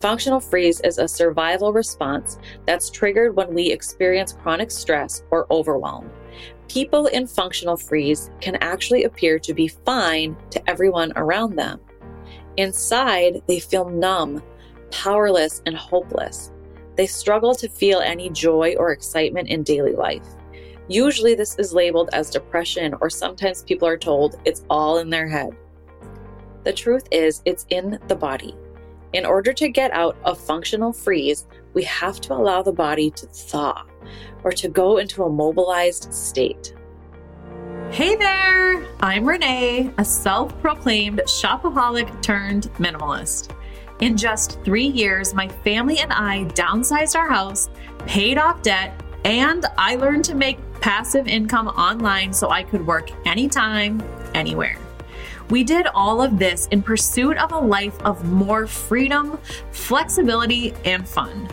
Functional freeze is a survival response that's triggered when we experience chronic stress or overwhelm. People in functional freeze can actually appear to be fine to everyone around them. Inside, they feel numb, powerless, and hopeless. They struggle to feel any joy or excitement in daily life. Usually, this is labeled as depression, or sometimes people are told it's all in their head. The truth is, it's in the body. In order to get out of functional freeze, we have to allow the body to thaw or to go into a mobilized state. Hey there! I'm Renee, a self proclaimed shopaholic turned minimalist. In just three years, my family and I downsized our house, paid off debt, and I learned to make passive income online so I could work anytime, anywhere. We did all of this in pursuit of a life of more freedom, flexibility, and fun.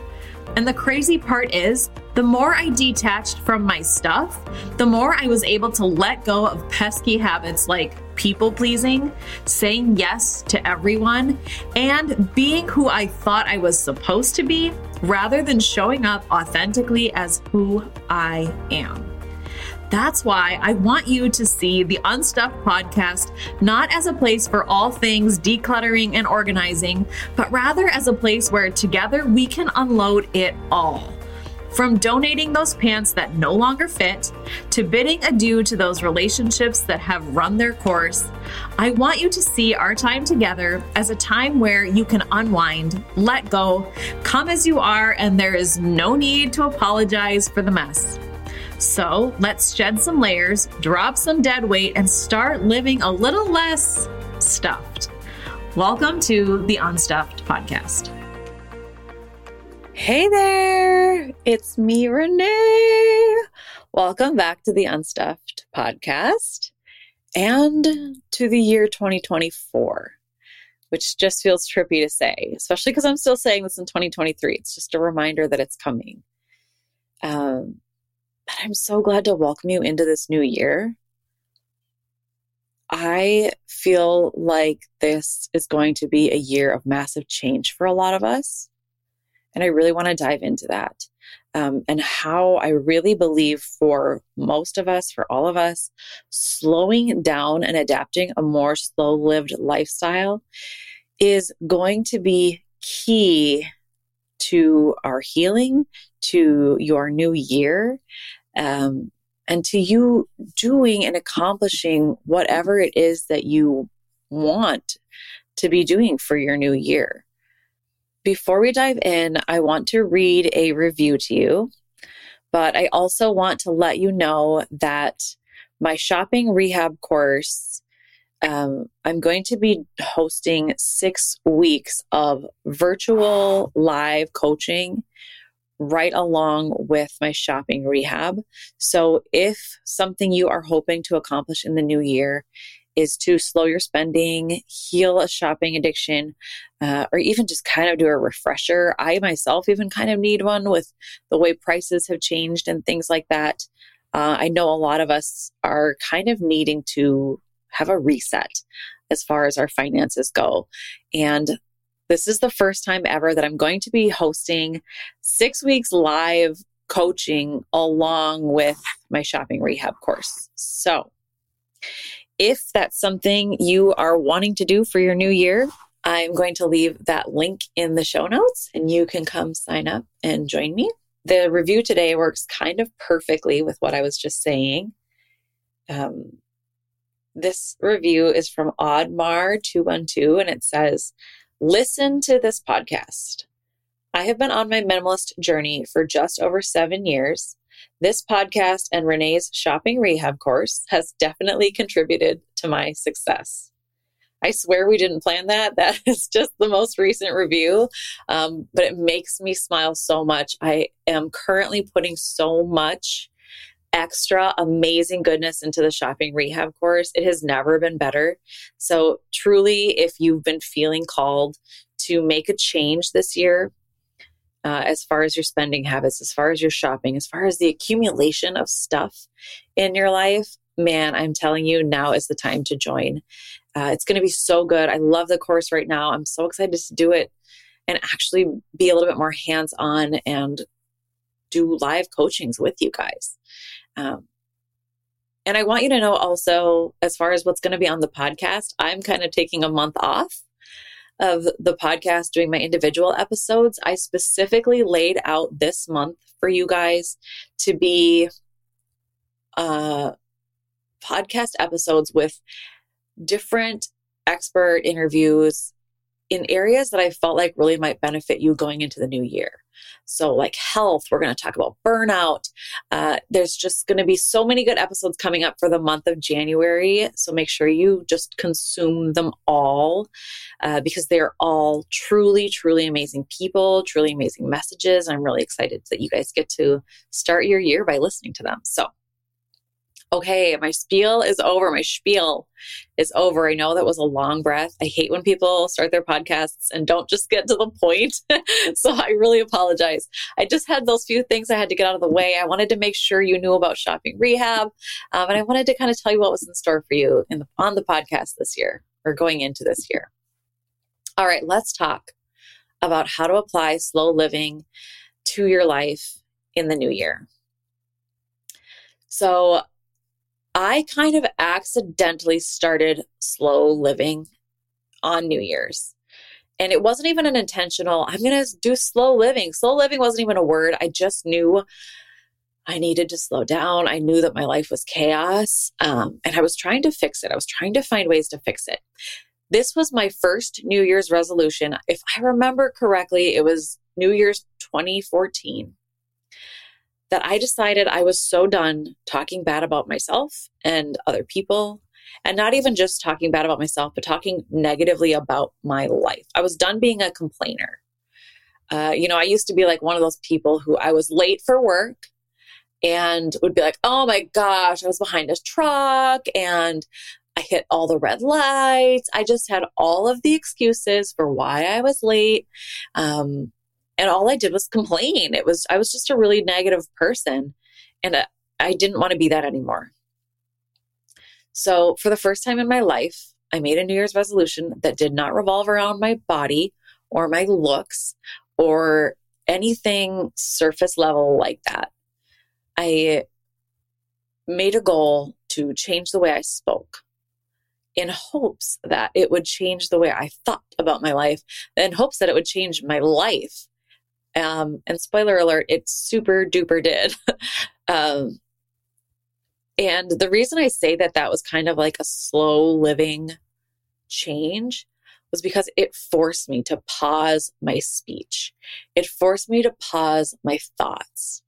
And the crazy part is, the more I detached from my stuff, the more I was able to let go of pesky habits like people pleasing, saying yes to everyone, and being who I thought I was supposed to be rather than showing up authentically as who I am. That's why I want you to see the Unstuffed podcast not as a place for all things decluttering and organizing, but rather as a place where together we can unload it all. From donating those pants that no longer fit to bidding adieu to those relationships that have run their course, I want you to see our time together as a time where you can unwind, let go, come as you are, and there is no need to apologize for the mess. So let's shed some layers, drop some dead weight, and start living a little less stuffed. Welcome to the Unstuffed Podcast. Hey there, it's me, Renee. Welcome back to the Unstuffed Podcast and to the year 2024, which just feels trippy to say, especially because I'm still saying this in 2023. It's just a reminder that it's coming. Um, but I'm so glad to welcome you into this new year. I feel like this is going to be a year of massive change for a lot of us. And I really want to dive into that um, and how I really believe for most of us, for all of us, slowing down and adapting a more slow lived lifestyle is going to be key to our healing, to your new year, um, and to you doing and accomplishing whatever it is that you want to be doing for your new year. Before we dive in, I want to read a review to you, but I also want to let you know that my shopping rehab course, um, I'm going to be hosting six weeks of virtual live coaching right along with my shopping rehab. So, if something you are hoping to accomplish in the new year is to slow your spending, heal a shopping addiction, uh, or even just kind of do a refresher, I myself even kind of need one with the way prices have changed and things like that. Uh, I know a lot of us are kind of needing to have a reset as far as our finances go. And this is the first time ever that I'm going to be hosting six weeks live coaching along with my shopping rehab course. So, if that's something you are wanting to do for your new year, I'm going to leave that link in the show notes and you can come sign up and join me. The review today works kind of perfectly with what I was just saying. Um, this review is from Oddmar212 and it says, Listen to this podcast. I have been on my minimalist journey for just over seven years. This podcast and Renee's shopping rehab course has definitely contributed to my success. I swear we didn't plan that. That is just the most recent review, um, but it makes me smile so much. I am currently putting so much extra amazing goodness into the shopping rehab course. It has never been better. So, truly, if you've been feeling called to make a change this year, uh, as far as your spending habits, as far as your shopping, as far as the accumulation of stuff in your life, man, I'm telling you, now is the time to join. Uh, it's going to be so good. I love the course right now. I'm so excited to do it. and actually be a little bit more hands on and do live coachings with you guys. Um, and I want you to know also, as far as what's going to be on the podcast, I'm kind of taking a month off of the podcast doing my individual episodes. I specifically laid out this month for you guys to be uh, podcast episodes with different expert interviews in areas that I felt like really might benefit you going into the new year. So, like health, we're going to talk about burnout. Uh, there's just going to be so many good episodes coming up for the month of January. So, make sure you just consume them all uh, because they're all truly, truly amazing people, truly amazing messages. I'm really excited that you guys get to start your year by listening to them. So, okay, my spiel is over. My spiel is over. I know that was a long breath. I hate when people start their podcasts and don't just get to the point. so I really apologize. I just had those few things I had to get out of the way. I wanted to make sure you knew about shopping rehab. Um, and I wanted to kind of tell you what was in store for you in the, on the podcast this year or going into this year. All right, let's talk about how to apply slow living to your life in the new year. So, I kind of accidentally started slow living on New Year's. And it wasn't even an intentional, I'm going to do slow living. Slow living wasn't even a word. I just knew I needed to slow down. I knew that my life was chaos. Um, and I was trying to fix it. I was trying to find ways to fix it. This was my first New Year's resolution. If I remember correctly, it was New Year's 2014 that I decided I was so done talking bad about myself and other people. And not even just talking bad about myself, but talking negatively about my life. I was done being a complainer. Uh, you know, I used to be like one of those people who I was late for work and would be like, oh my gosh, I was behind a truck and I hit all the red lights. I just had all of the excuses for why I was late. Um, and all I did was complain. It was, I was just a really negative person. And I, I didn't want to be that anymore. So, for the first time in my life, I made a New Year's resolution that did not revolve around my body or my looks or anything surface level like that. I made a goal to change the way I spoke in hopes that it would change the way I thought about my life, in hopes that it would change my life. Um, and spoiler alert, it super duper did. um, and the reason I say that that was kind of like a slow living change was because it forced me to pause my speech. It forced me to pause my thoughts.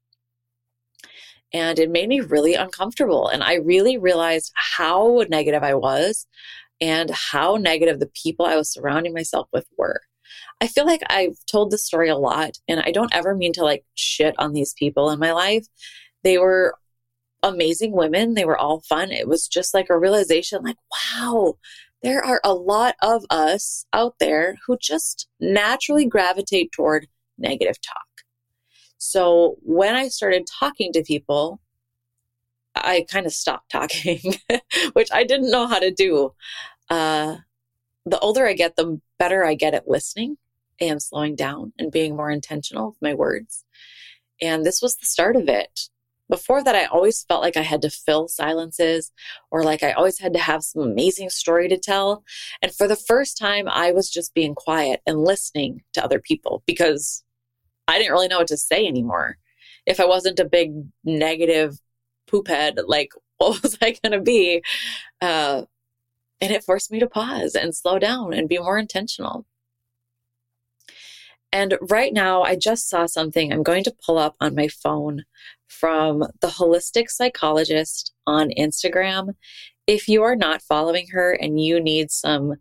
And it made me really uncomfortable. And I really realized how negative I was and how negative the people I was surrounding myself with were. I feel like I've told this story a lot and I don't ever mean to like shit on these people in my life. They were amazing women. They were all fun. It was just like a realization like, wow, there are a lot of us out there who just naturally gravitate toward negative talk. So when I started talking to people, I kind of stopped talking, which I didn't know how to do. Uh, the older I get, the better I get at listening and slowing down and being more intentional with my words. And this was the start of it. Before that, I always felt like I had to fill silences or like I always had to have some amazing story to tell. And for the first time, I was just being quiet and listening to other people because I didn't really know what to say anymore. If I wasn't a big negative poop head, like what was I going to be? Uh, and it forced me to pause and slow down and be more intentional. And right now, I just saw something I'm going to pull up on my phone from the holistic psychologist on Instagram. If you are not following her and you need some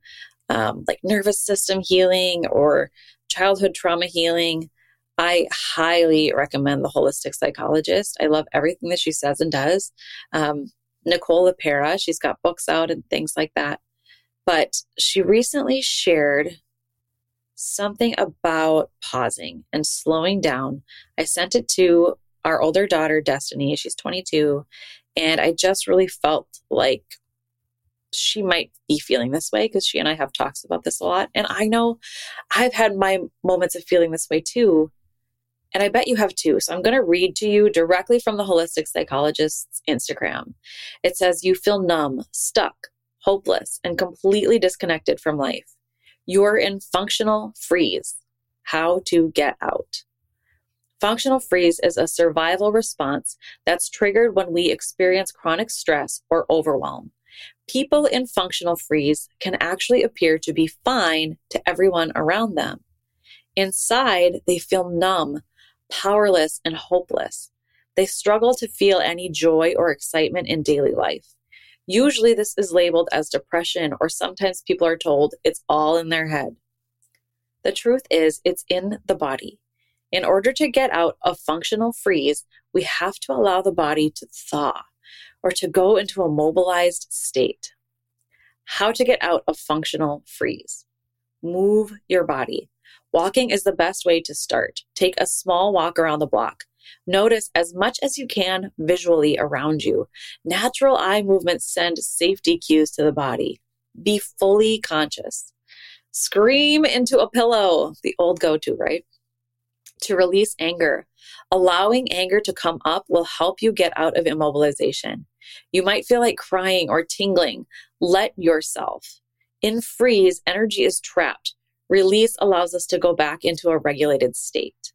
um, like nervous system healing or childhood trauma healing, I highly recommend the holistic psychologist. I love everything that she says and does. Um, Nicole LePera, she's got books out and things like that. But she recently shared something about pausing and slowing down. I sent it to our older daughter, Destiny. She's 22. And I just really felt like she might be feeling this way because she and I have talks about this a lot. And I know I've had my moments of feeling this way too. And I bet you have too. So I'm going to read to you directly from the holistic psychologist's Instagram. It says, You feel numb, stuck, hopeless, and completely disconnected from life. You're in functional freeze. How to get out. Functional freeze is a survival response that's triggered when we experience chronic stress or overwhelm. People in functional freeze can actually appear to be fine to everyone around them. Inside, they feel numb, powerless, and hopeless. They struggle to feel any joy or excitement in daily life. Usually, this is labeled as depression, or sometimes people are told it's all in their head. The truth is, it's in the body. In order to get out of functional freeze, we have to allow the body to thaw or to go into a mobilized state. How to get out of functional freeze. Move your body. Walking is the best way to start. Take a small walk around the block. Notice as much as you can visually around you. Natural eye movements send safety cues to the body. Be fully conscious. Scream into a pillow, the old go to, right? To release anger. Allowing anger to come up will help you get out of immobilization. You might feel like crying or tingling. Let yourself. In freeze, energy is trapped. Release allows us to go back into a regulated state.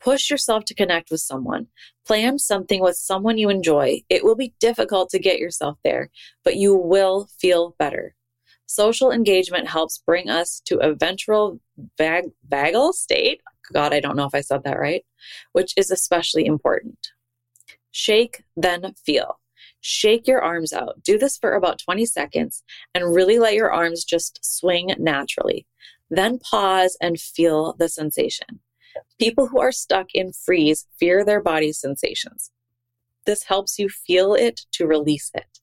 Push yourself to connect with someone. Plan something with someone you enjoy. It will be difficult to get yourself there, but you will feel better. Social engagement helps bring us to a ventral vag- vagal state. God, I don't know if I said that right, which is especially important. Shake, then feel. Shake your arms out. Do this for about 20 seconds and really let your arms just swing naturally. Then pause and feel the sensation. People who are stuck in freeze fear their body's sensations. This helps you feel it to release it.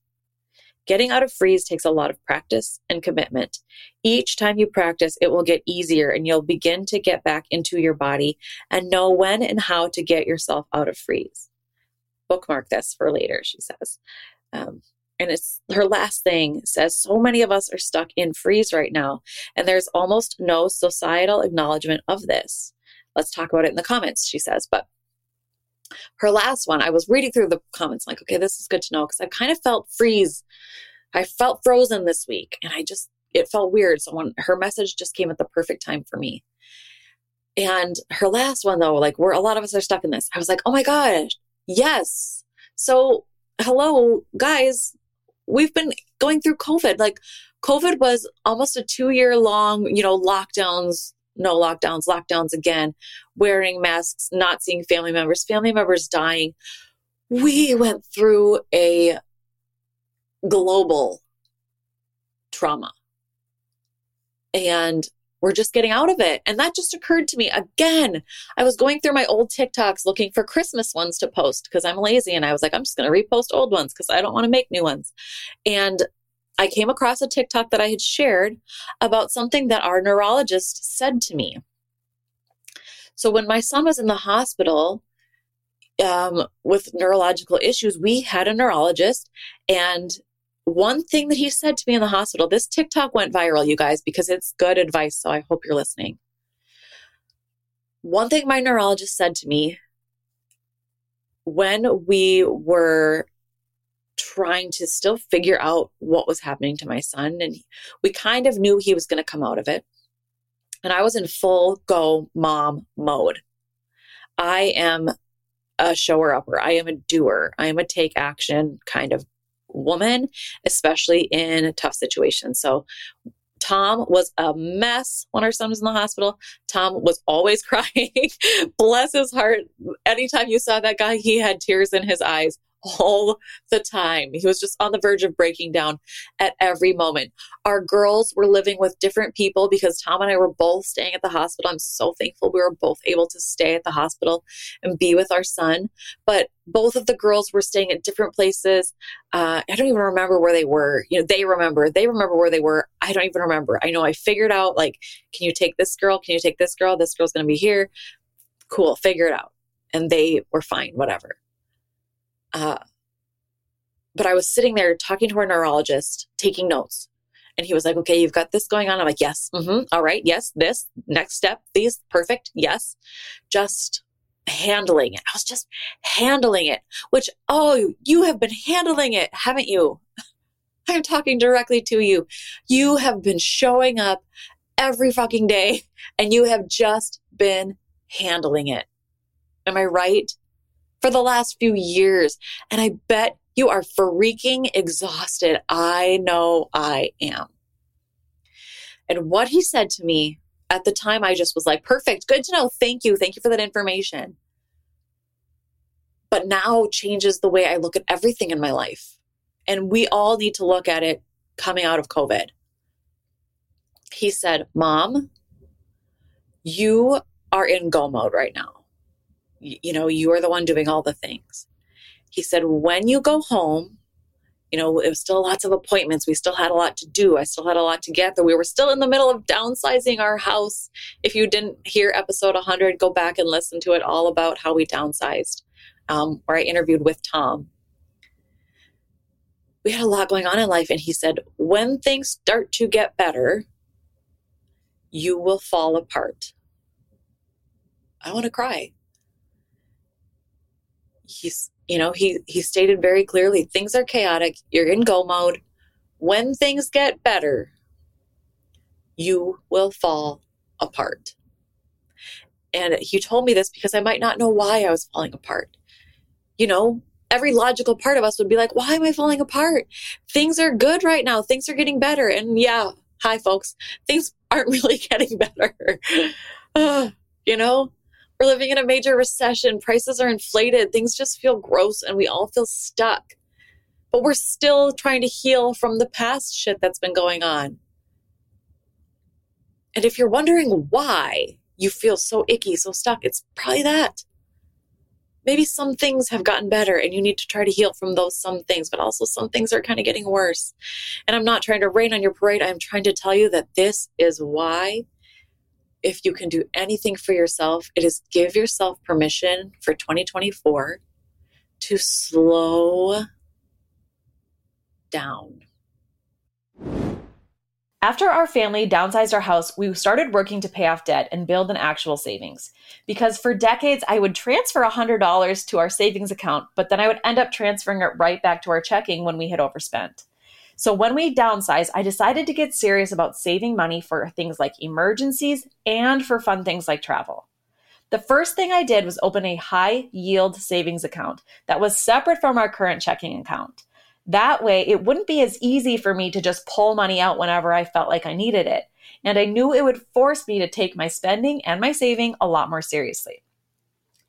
Getting out of freeze takes a lot of practice and commitment. Each time you practice, it will get easier and you'll begin to get back into your body and know when and how to get yourself out of freeze. Bookmark this for later, she says. Um, and it's her last thing says so many of us are stuck in freeze right now, and there's almost no societal acknowledgement of this. Let's talk about it in the comments, she says. But her last one, I was reading through the comments, like, okay, this is good to know because I kind of felt freeze. I felt frozen this week and I just, it felt weird. So when her message just came at the perfect time for me. And her last one, though, like, where a lot of us are stuck in this, I was like, oh my gosh, yes. So, hello, guys, we've been going through COVID. Like, COVID was almost a two year long, you know, lockdowns no lockdowns, lockdowns again, wearing masks, not seeing family members, family members dying. We went through a global trauma. And we're just getting out of it. And that just occurred to me again. I was going through my old TikToks looking for Christmas ones to post because I'm lazy. And I was like, I'm just going to repost old ones because I don't want to make new ones. And I came across a TikTok that I had shared about something that our neurologist said to me. So when my son was in the hospital um, with neurological issues, we had a neurologist. And one thing that he said to me in the hospital, this TikTok went viral, you guys, because it's good advice. So I hope you're listening. One thing my neurologist said to me when we were trying to still figure out what was happening to my son. And we kind of knew he was going to come out of it. And I was in full go mom mode. I am a shower upper. I am a doer. I am a take action kind of woman, especially in tough situations. So Tom was a mess when our son was in the hospital. Tom was always crying. Bless his heart. Anytime you saw that guy, he had tears in his eyes all the time. He was just on the verge of breaking down at every moment. Our girls were living with different people because Tom and I were both staying at the hospital. I'm so thankful we were both able to stay at the hospital and be with our son. But both of the girls were staying at different places. Uh, I don't even remember where they were. You know, they remember. They remember where they were. I don't even remember. I know I figured out like, can you take this girl? Can you take this girl? This girl's going to be here. Cool. Figure it out. And they were fine. Whatever. Uh, but I was sitting there talking to our neurologist, taking notes. And he was like, okay, you've got this going on. I'm like, yes. Mm-hmm, all right. Yes. This next step, these perfect. Yes. Just handling it. I was just handling it, which, oh, you have been handling it, haven't you? I'm talking directly to you. You have been showing up every fucking day and you have just been handling it. Am I right? For the last few years. And I bet you are freaking exhausted. I know I am. And what he said to me at the time, I just was like, perfect, good to know. Thank you. Thank you for that information. But now changes the way I look at everything in my life. And we all need to look at it coming out of COVID. He said, Mom, you are in go mode right now. You know, you are the one doing all the things. He said, when you go home, you know, it was still lots of appointments. We still had a lot to do. I still had a lot to get through. We were still in the middle of downsizing our house. If you didn't hear episode 100, go back and listen to it all about how we downsized, um, where I interviewed with Tom. We had a lot going on in life. And he said, when things start to get better, you will fall apart. I want to cry. He's you know, he he stated very clearly things are chaotic, you're in go mode. When things get better, you will fall apart. And he told me this because I might not know why I was falling apart. You know, every logical part of us would be like, why am I falling apart? Things are good right now. Things are getting better. And yeah, hi, folks. Things aren't really getting better. uh, you know, we're living in a major recession. Prices are inflated. Things just feel gross and we all feel stuck. But we're still trying to heal from the past shit that's been going on. And if you're wondering why you feel so icky, so stuck, it's probably that. Maybe some things have gotten better and you need to try to heal from those some things, but also some things are kind of getting worse. And I'm not trying to rain on your parade. I'm trying to tell you that this is why if you can do anything for yourself, it is give yourself permission for 2024 to slow down. After our family downsized our house, we started working to pay off debt and build an actual savings. Because for decades, I would transfer $100 to our savings account, but then I would end up transferring it right back to our checking when we had overspent. So when we downsized, I decided to get serious about saving money for things like emergencies and for fun things like travel. The first thing I did was open a high yield savings account that was separate from our current checking account. That way, it wouldn't be as easy for me to just pull money out whenever I felt like I needed it. And I knew it would force me to take my spending and my saving a lot more seriously.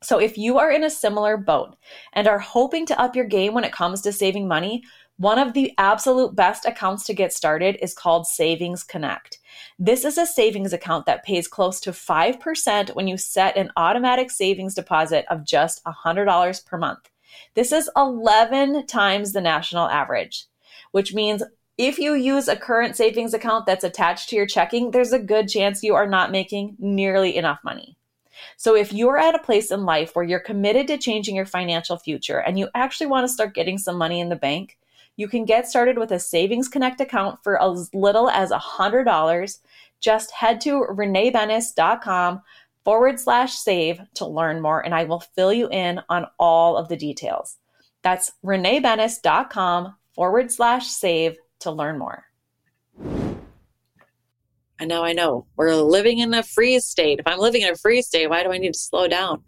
So, if you are in a similar boat and are hoping to up your game when it comes to saving money, one of the absolute best accounts to get started is called Savings Connect. This is a savings account that pays close to 5% when you set an automatic savings deposit of just $100 per month. This is 11 times the national average, which means if you use a current savings account that's attached to your checking, there's a good chance you are not making nearly enough money. So, if you're at a place in life where you're committed to changing your financial future and you actually want to start getting some money in the bank, you can get started with a Savings Connect account for as little as $100. Just head to reneebenes.com forward slash save to learn more, and I will fill you in on all of the details. That's reneebenes.com forward slash save to learn more. I know, I know. We're living in a freeze state. If I'm living in a freeze state, why do I need to slow down?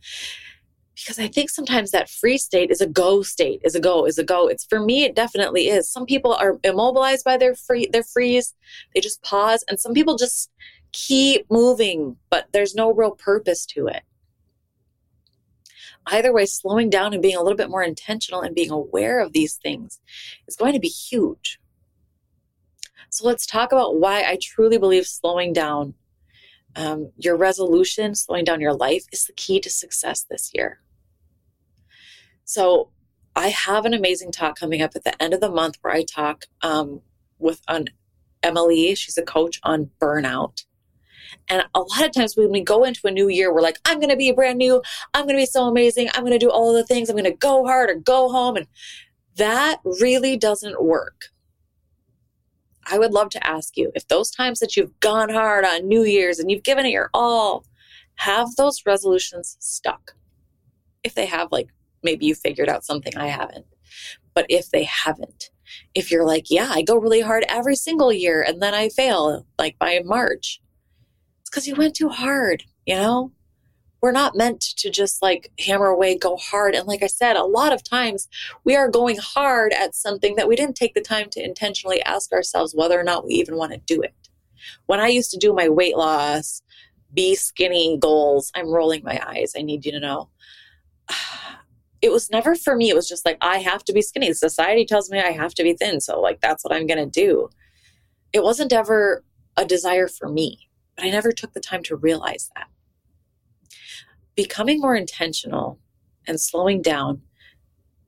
Because I think sometimes that free state is a go state, is a go, is a go. It's for me, it definitely is. Some people are immobilized by their free, their freeze. They just pause, and some people just keep moving, but there's no real purpose to it. Either way, slowing down and being a little bit more intentional and being aware of these things is going to be huge. So let's talk about why I truly believe slowing down um, your resolution, slowing down your life, is the key to success this year. So, I have an amazing talk coming up at the end of the month where I talk um, with an Emily. She's a coach on burnout. And a lot of times when we go into a new year, we're like, I'm going to be brand new. I'm going to be so amazing. I'm going to do all the things. I'm going to go hard or go home. And that really doesn't work. I would love to ask you if those times that you've gone hard on New Year's and you've given it your all, have those resolutions stuck? If they have, like maybe you figured out something I haven't. But if they haven't, if you're like, yeah, I go really hard every single year and then I fail, like by March, it's because you went too hard, you know? We're not meant to just like hammer away, go hard. And like I said, a lot of times we are going hard at something that we didn't take the time to intentionally ask ourselves whether or not we even want to do it. When I used to do my weight loss, be skinny goals, I'm rolling my eyes. I need you to know. It was never for me. It was just like, I have to be skinny. Society tells me I have to be thin. So, like, that's what I'm going to do. It wasn't ever a desire for me, but I never took the time to realize that becoming more intentional and slowing down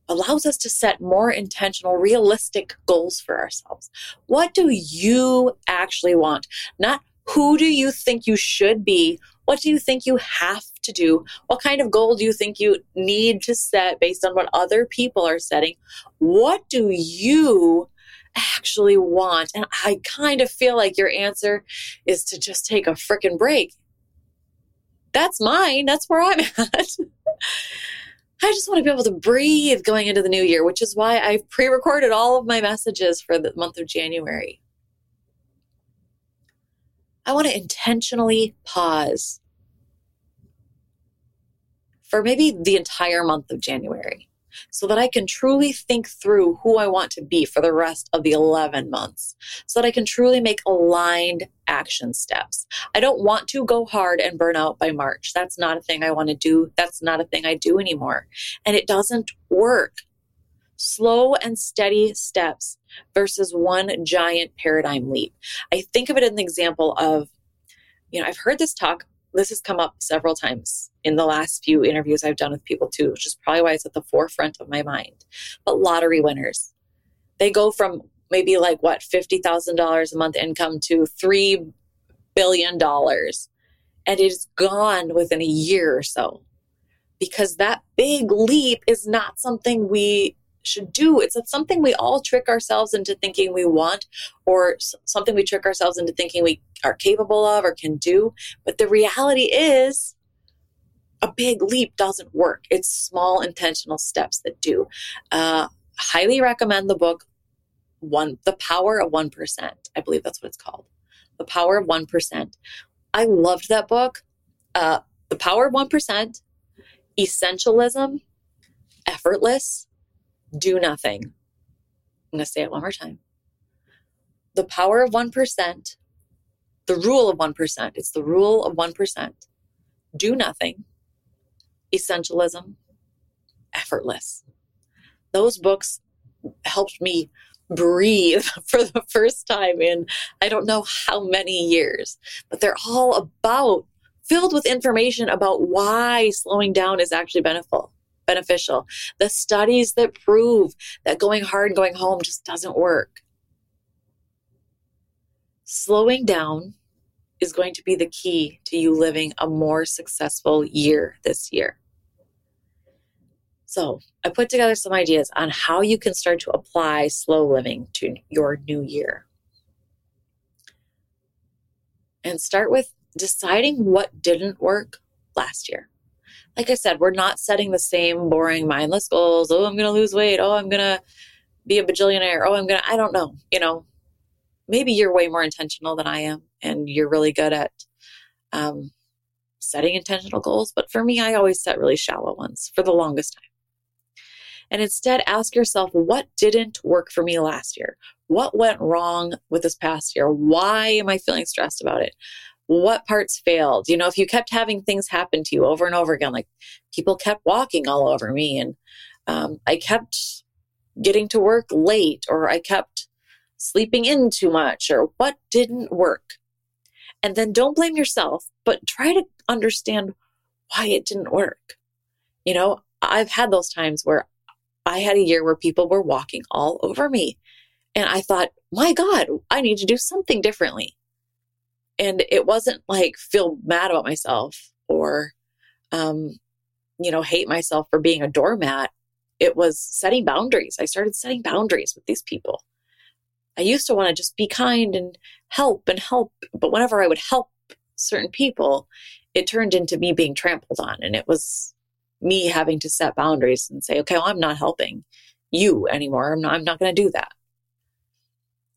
allows us to set more intentional, realistic goals for ourselves. What do you actually want? Not who do you think you should be? What do you think you have to do? What kind of goal do you think you need to set based on what other people are setting? What do you actually want? And I kind of feel like your answer is to just take a freaking break that's mine. That's where I'm at. I just want to be able to breathe going into the new year, which is why I've pre recorded all of my messages for the month of January. I want to intentionally pause for maybe the entire month of January so that I can truly think through who I want to be for the rest of the 11 months, so that I can truly make aligned action steps. I don't want to go hard and burn out by March. That's not a thing I want to do. That's not a thing I do anymore. And it doesn't work. Slow and steady steps versus one giant paradigm leap. I think of it in the example of, you know, I've heard this talk this has come up several times in the last few interviews I've done with people too, which is probably why it's at the forefront of my mind. But lottery winners, they go from maybe like what, $50,000 a month income to $3 billion. And it is gone within a year or so because that big leap is not something we should do. It's something we all trick ourselves into thinking we want, or something we trick ourselves into thinking we are capable of or can do. But the reality is, a big leap doesn't work. It's small intentional steps that do. Uh, highly recommend the book one the power of 1% i believe that's what it's called the power of 1% i loved that book uh, the power of 1% essentialism effortless do nothing. I'm going to say it one more time. The power of 1%, the rule of 1%, it's the rule of 1%. Do nothing, essentialism, effortless. Those books helped me breathe for the first time in I don't know how many years, but they're all about filled with information about why slowing down is actually beneficial beneficial. The studies that prove that going hard and going home just doesn't work. Slowing down is going to be the key to you living a more successful year this year. So, I put together some ideas on how you can start to apply slow living to your new year. And start with deciding what didn't work last year like I said, we're not setting the same boring, mindless goals. Oh, I'm going to lose weight. Oh, I'm going to be a bajillionaire. Oh, I'm going to, I don't know. You know, maybe you're way more intentional than I am and you're really good at um, setting intentional goals. But for me, I always set really shallow ones for the longest time. And instead, ask yourself what didn't work for me last year? What went wrong with this past year? Why am I feeling stressed about it? what parts failed you know if you kept having things happen to you over and over again like people kept walking all over me and um, i kept getting to work late or i kept sleeping in too much or what didn't work and then don't blame yourself but try to understand why it didn't work you know i've had those times where i had a year where people were walking all over me and i thought my god i need to do something differently and it wasn't like feel mad about myself or um, you know hate myself for being a doormat it was setting boundaries. I started setting boundaries with these people. I used to want to just be kind and help and help, but whenever I would help certain people, it turned into me being trampled on. And it was me having to set boundaries and say, okay, well, I'm not helping you anymore. I'm not, I'm not going to do that.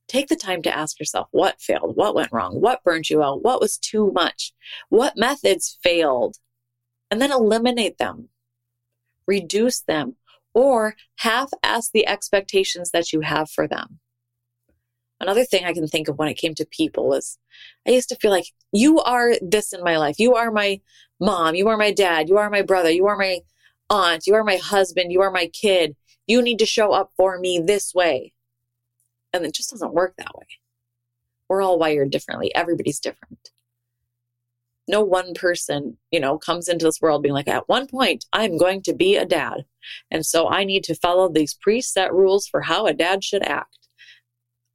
Take the time to ask yourself what failed, what went wrong, what burned you out, what was too much, what methods failed, and then eliminate them, reduce them, or half ask the expectations that you have for them. Another thing I can think of when it came to people was I used to feel like you are this in my life. You are my mom. You are my dad. You are my brother. You are my aunt. You are my husband. You are my kid. You need to show up for me this way. And it just doesn't work that way. We're all wired differently. Everybody's different. No one person, you know, comes into this world being like, at one point, I'm going to be a dad. And so I need to follow these preset rules for how a dad should act.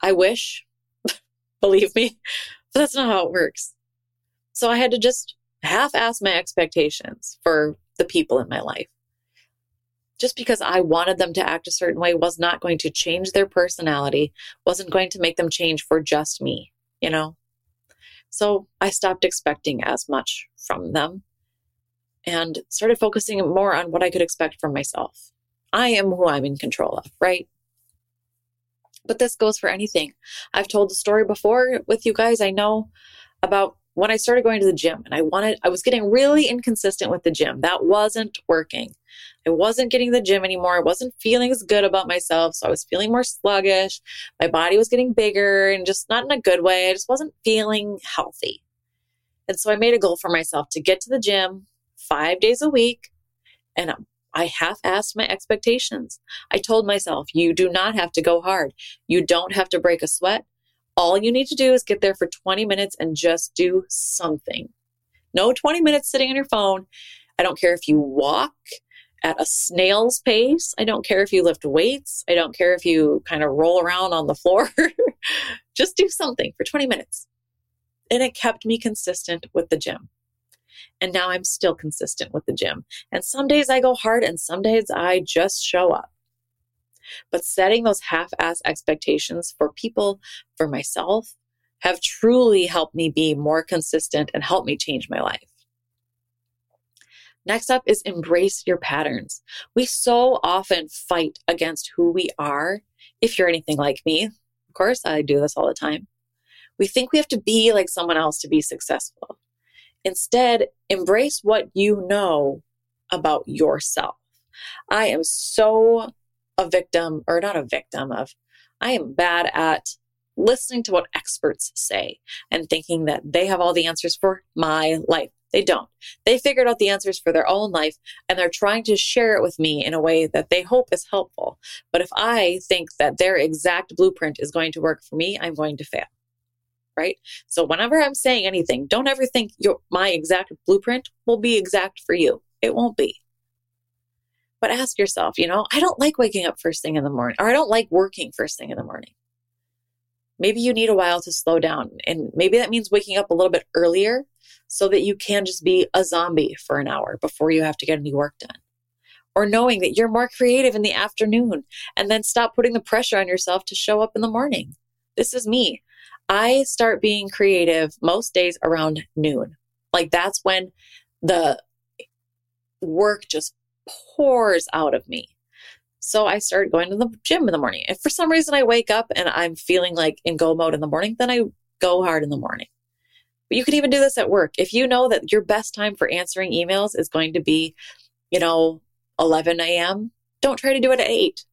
I wish, believe me, but that's not how it works. So I had to just half ass my expectations for the people in my life. Just because I wanted them to act a certain way was not going to change their personality, wasn't going to make them change for just me, you know? So I stopped expecting as much from them and started focusing more on what I could expect from myself. I am who I'm in control of, right? But this goes for anything. I've told the story before with you guys. I know about when I started going to the gym and I wanted, I was getting really inconsistent with the gym. That wasn't working. I wasn't getting the gym anymore. I wasn't feeling as good about myself. So I was feeling more sluggish. My body was getting bigger and just not in a good way. I just wasn't feeling healthy. And so I made a goal for myself to get to the gym five days a week and I half assed my expectations. I told myself, you do not have to go hard. You don't have to break a sweat. All you need to do is get there for 20 minutes and just do something. No 20 minutes sitting on your phone. I don't care if you walk at a snail's pace. I don't care if you lift weights. I don't care if you kind of roll around on the floor. just do something for 20 minutes. And it kept me consistent with the gym. And now I'm still consistent with the gym. And some days I go hard and some days I just show up. But setting those half ass expectations for people, for myself, have truly helped me be more consistent and help me change my life. Next up is embrace your patterns. We so often fight against who we are. If you're anything like me, of course, I do this all the time. We think we have to be like someone else to be successful. Instead, embrace what you know about yourself. I am so a victim, or not a victim of, I am bad at listening to what experts say and thinking that they have all the answers for my life. They don't. They figured out the answers for their own life and they're trying to share it with me in a way that they hope is helpful. But if I think that their exact blueprint is going to work for me, I'm going to fail right? So whenever I'm saying anything, don't ever think your my exact blueprint will be exact for you. It won't be. But ask yourself, you know, I don't like waking up first thing in the morning, or I don't like working first thing in the morning. Maybe you need a while to slow down. And maybe that means waking up a little bit earlier so that you can just be a zombie for an hour before you have to get any work done. Or knowing that you're more creative in the afternoon and then stop putting the pressure on yourself to show up in the morning. This is me. I start being creative most days around noon. Like that's when the work just pours out of me. So I start going to the gym in the morning. If for some reason I wake up and I'm feeling like in go mode in the morning, then I go hard in the morning. But you can even do this at work. If you know that your best time for answering emails is going to be, you know, 11 a.m., don't try to do it at 8.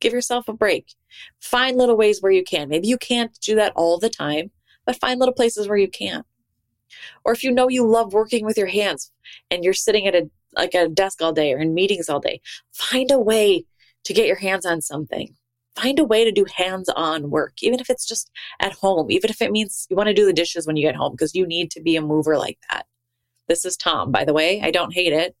Give yourself a break. Find little ways where you can. Maybe you can't do that all the time, but find little places where you can. Or if you know you love working with your hands and you're sitting at a like a desk all day or in meetings all day, find a way to get your hands on something. Find a way to do hands-on work, even if it's just at home, even if it means you want to do the dishes when you get home because you need to be a mover like that. This is Tom, by the way. I don't hate it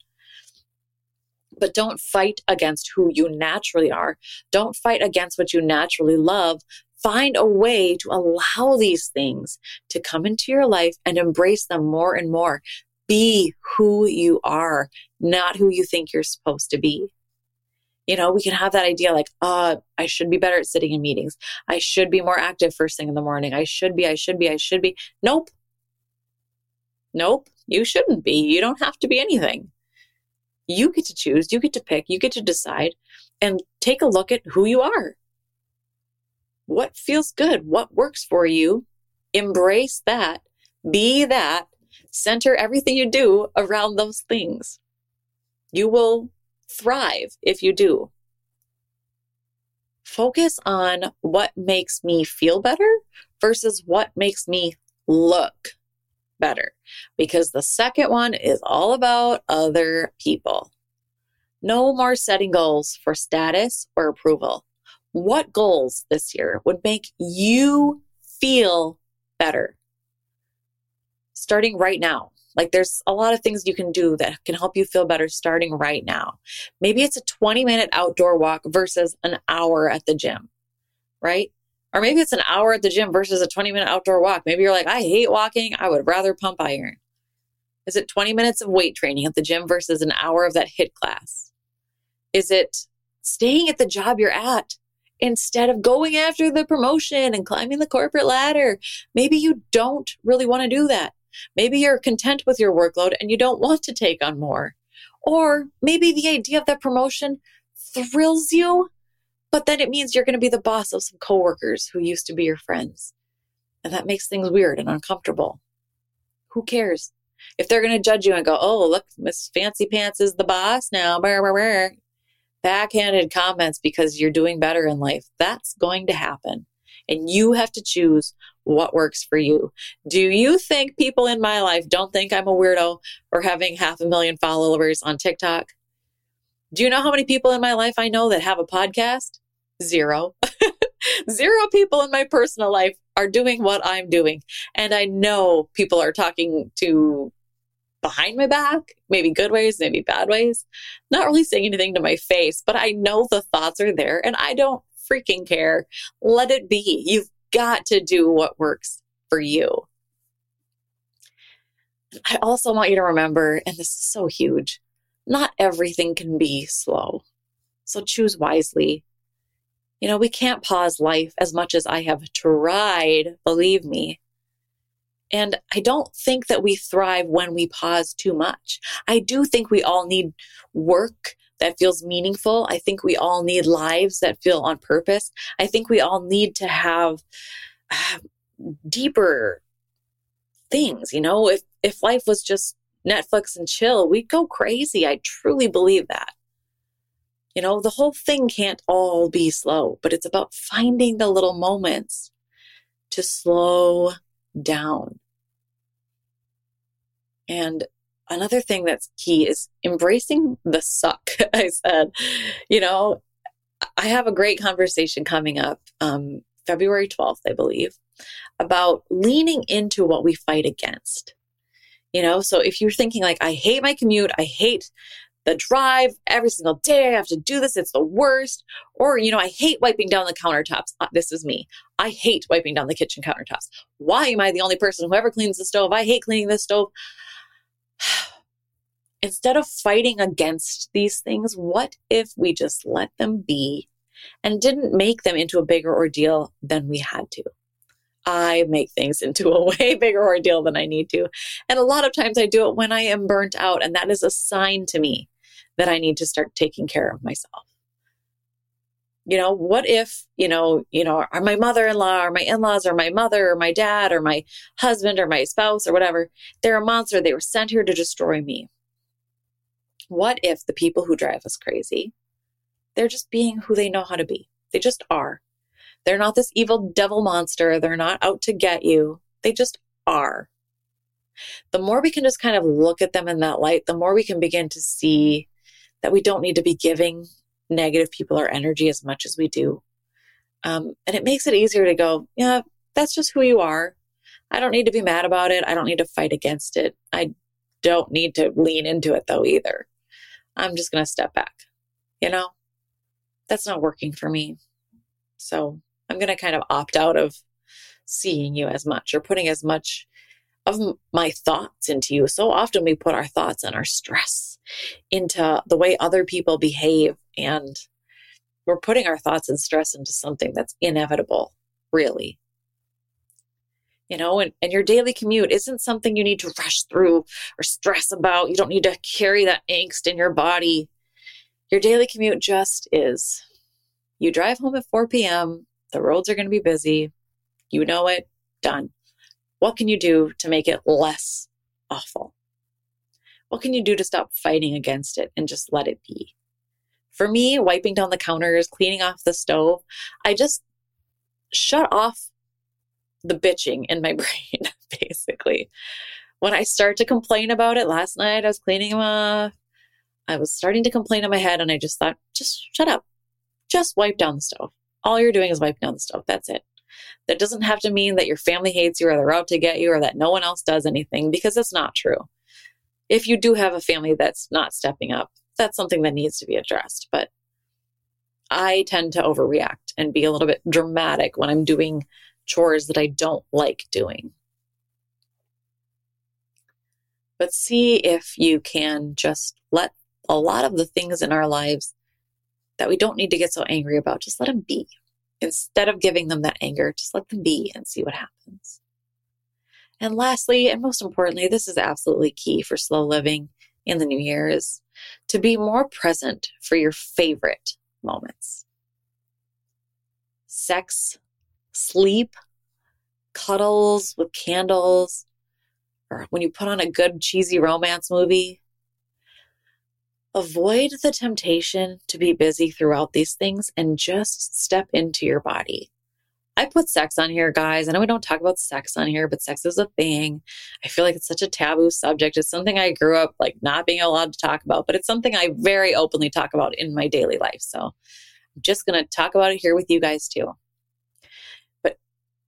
but don't fight against who you naturally are. Don't fight against what you naturally love. Find a way to allow these things to come into your life and embrace them more and more. Be who you are, not who you think you're supposed to be. You know, we can have that idea like, uh, I should be better at sitting in meetings. I should be more active first thing in the morning. I should be, I should be, I should be. Nope. Nope. You shouldn't be. You don't have to be anything. You get to choose, you get to pick, you get to decide, and take a look at who you are. What feels good? What works for you? Embrace that. Be that. Center everything you do around those things. You will thrive if you do. Focus on what makes me feel better versus what makes me look better. Because the second one is all about other people. No more setting goals for status or approval. What goals this year would make you feel better? Starting right now. Like there's a lot of things you can do that can help you feel better starting right now. Maybe it's a 20 minute outdoor walk versus an hour at the gym, right? Or maybe it's an hour at the gym versus a 20 minute outdoor walk. Maybe you're like, I hate walking. I would rather pump iron. Is it 20 minutes of weight training at the gym versus an hour of that HIIT class? Is it staying at the job you're at instead of going after the promotion and climbing the corporate ladder? Maybe you don't really want to do that. Maybe you're content with your workload and you don't want to take on more. Or maybe the idea of that promotion thrills you, but then it means you're going to be the boss of some coworkers who used to be your friends. And that makes things weird and uncomfortable. Who cares? If they're going to judge you and go, oh, look, Miss Fancy Pants is the boss now, backhanded comments because you're doing better in life, that's going to happen. And you have to choose what works for you. Do you think people in my life don't think I'm a weirdo for having half a million followers on TikTok? Do you know how many people in my life I know that have a podcast? Zero. Zero people in my personal life are doing what I'm doing. And I know people are talking to behind my back, maybe good ways, maybe bad ways. Not really saying anything to my face, but I know the thoughts are there and I don't freaking care. Let it be. You've got to do what works for you. I also want you to remember, and this is so huge, not everything can be slow. So choose wisely. You know, we can't pause life as much as I have tried, believe me. And I don't think that we thrive when we pause too much. I do think we all need work that feels meaningful. I think we all need lives that feel on purpose. I think we all need to have uh, deeper things. You know, if if life was just Netflix and chill, we'd go crazy. I truly believe that. You know, the whole thing can't all be slow, but it's about finding the little moments to slow down. And another thing that's key is embracing the suck. I said, you know, I have a great conversation coming up um, February 12th, I believe, about leaning into what we fight against. You know, so if you're thinking like, I hate my commute, I hate the drive every single day, I have to do this, it's the worst. Or, you know, I hate wiping down the countertops. Uh, this is me. I hate wiping down the kitchen countertops. Why am I the only person who ever cleans the stove? I hate cleaning the stove. Instead of fighting against these things, what if we just let them be and didn't make them into a bigger ordeal than we had to? I make things into a way bigger ordeal than I need to. And a lot of times I do it when I am burnt out. And that is a sign to me that I need to start taking care of myself. You know, what if, you know, you know, are my mother-in-law or my in-laws or my mother or my dad or my husband or my spouse or whatever, they're a monster. They were sent here to destroy me. What if the people who drive us crazy, they're just being who they know how to be? They just are. They're not this evil devil monster. They're not out to get you. They just are. The more we can just kind of look at them in that light, the more we can begin to see that we don't need to be giving negative people our energy as much as we do. Um, and it makes it easier to go, yeah, that's just who you are. I don't need to be mad about it. I don't need to fight against it. I don't need to lean into it though either. I'm just going to step back. You know, that's not working for me. So I'm going to kind of opt out of seeing you as much or putting as much of my thoughts into you. So often we put our thoughts and our stress into the way other people behave. And we're putting our thoughts and stress into something that's inevitable, really. You know, and, and your daily commute isn't something you need to rush through or stress about. You don't need to carry that angst in your body. Your daily commute just is. You drive home at 4 p.m., the roads are going to be busy. You know it, done. What can you do to make it less awful? What can you do to stop fighting against it and just let it be? For me, wiping down the counters, cleaning off the stove, I just shut off the bitching in my brain, basically. When I start to complain about it, last night I was cleaning them off. I was starting to complain in my head, and I just thought, just shut up. Just wipe down the stove. All you're doing is wiping down the stove. That's it. That doesn't have to mean that your family hates you or they're out to get you or that no one else does anything because it's not true. If you do have a family that's not stepping up, that's something that needs to be addressed. But I tend to overreact and be a little bit dramatic when I'm doing chores that I don't like doing. But see if you can just let a lot of the things in our lives that we don't need to get so angry about, just let them be. Instead of giving them that anger, just let them be and see what happens. And lastly, and most importantly, this is absolutely key for slow living in the new year is to be more present for your favorite moments. Sex, sleep, cuddles with candles, or when you put on a good cheesy romance movie. Avoid the temptation to be busy throughout these things and just step into your body. I put sex on here, guys. I know we don't talk about sex on here, but sex is a thing. I feel like it's such a taboo subject. It's something I grew up like not being allowed to talk about, but it's something I very openly talk about in my daily life. So I'm just going to talk about it here with you guys too.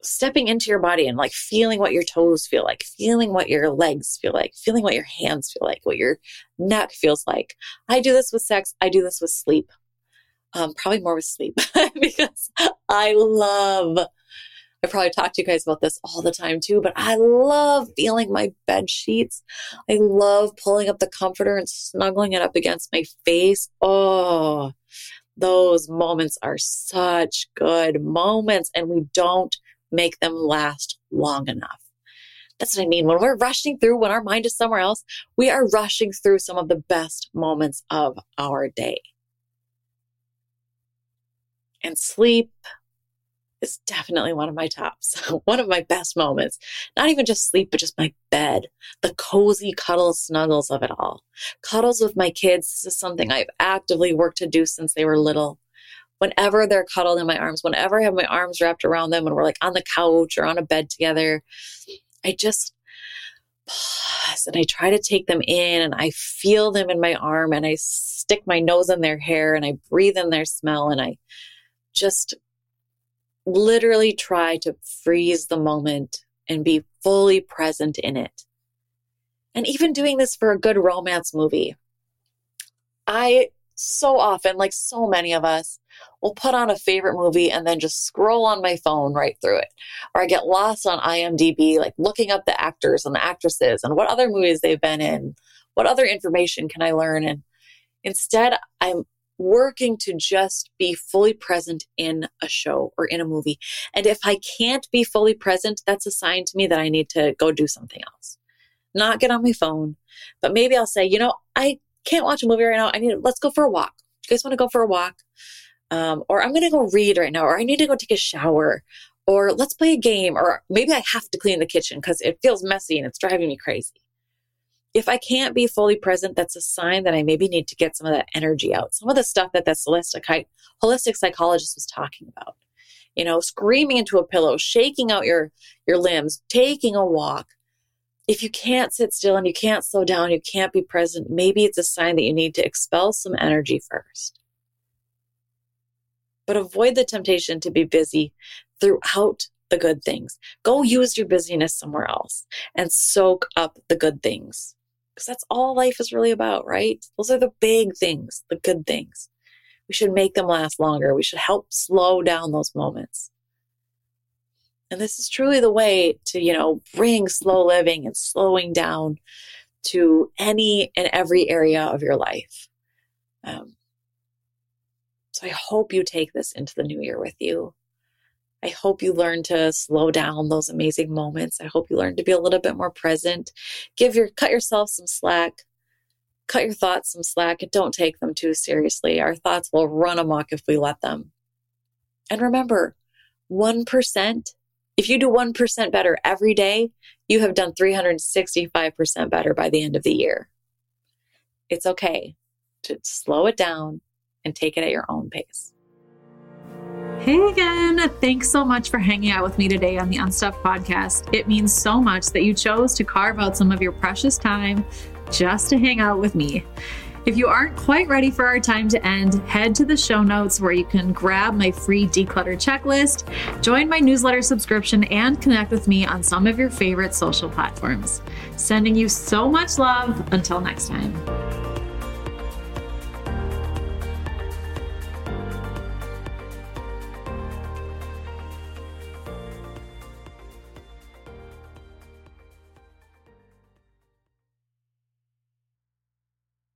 Stepping into your body and like feeling what your toes feel like, feeling what your legs feel like, feeling what your hands feel like, what your neck feels like. I do this with sex. I do this with sleep um, probably more with sleep because I love. I probably talk to you guys about this all the time too, but I love feeling my bed sheets. I love pulling up the comforter and snuggling it up against my face. Oh, those moments are such good moments, and we don't make them last long enough. That's what I mean. When we're rushing through, when our mind is somewhere else, we are rushing through some of the best moments of our day. And sleep is definitely one of my tops, one of my best moments. Not even just sleep, but just my bed, the cozy cuddle snuggles of it all. Cuddles with my kids this is something I've actively worked to do since they were little. Whenever they're cuddled in my arms, whenever I have my arms wrapped around them and we're like on the couch or on a bed together, I just pause and I try to take them in and I feel them in my arm and I stick my nose in their hair and I breathe in their smell and I just literally try to freeze the moment and be fully present in it. And even doing this for a good romance movie. I so often, like so many of us, will put on a favorite movie and then just scroll on my phone right through it. Or I get lost on IMDb, like looking up the actors and the actresses and what other movies they've been in. What other information can I learn? And instead, I'm working to just be fully present in a show or in a movie. And if I can't be fully present, that's a sign to me that I need to go do something else. Not get on my phone, but maybe I'll say, you know, I can't watch a movie right now. I need, let's go for a walk. You guys want to go for a walk? Um, or I'm going to go read right now, or I need to go take a shower, or let's play a game, or maybe I have to clean the kitchen because it feels messy and it's driving me crazy if I can't be fully present, that's a sign that I maybe need to get some of that energy out. Some of the stuff that that holistic, holistic psychologist was talking about. You know, screaming into a pillow, shaking out your, your limbs, taking a walk. If you can't sit still and you can't slow down, you can't be present, maybe it's a sign that you need to expel some energy first. But avoid the temptation to be busy throughout the good things. Go use your busyness somewhere else and soak up the good things because that's all life is really about, right? Those are the big things, the good things. We should make them last longer. We should help slow down those moments. And this is truly the way to, you know, bring slow living and slowing down to any and every area of your life. Um, So I hope you take this into the new year with you. I hope you learn to slow down those amazing moments. I hope you learn to be a little bit more present. Give your cut yourself some slack. Cut your thoughts some slack and don't take them too seriously. Our thoughts will run amok if we let them. And remember, 1%, if you do 1% better every day, you have done 365% better by the end of the year. It's okay to slow it down and take it at your own pace. Hey again. Thanks so much for hanging out with me today on the Unstuff podcast. It means so much that you chose to carve out some of your precious time just to hang out with me. If you aren't quite ready for our time to end, head to the show notes where you can grab my free declutter checklist, join my newsletter subscription, and connect with me on some of your favorite social platforms. Sending you so much love. Until next time.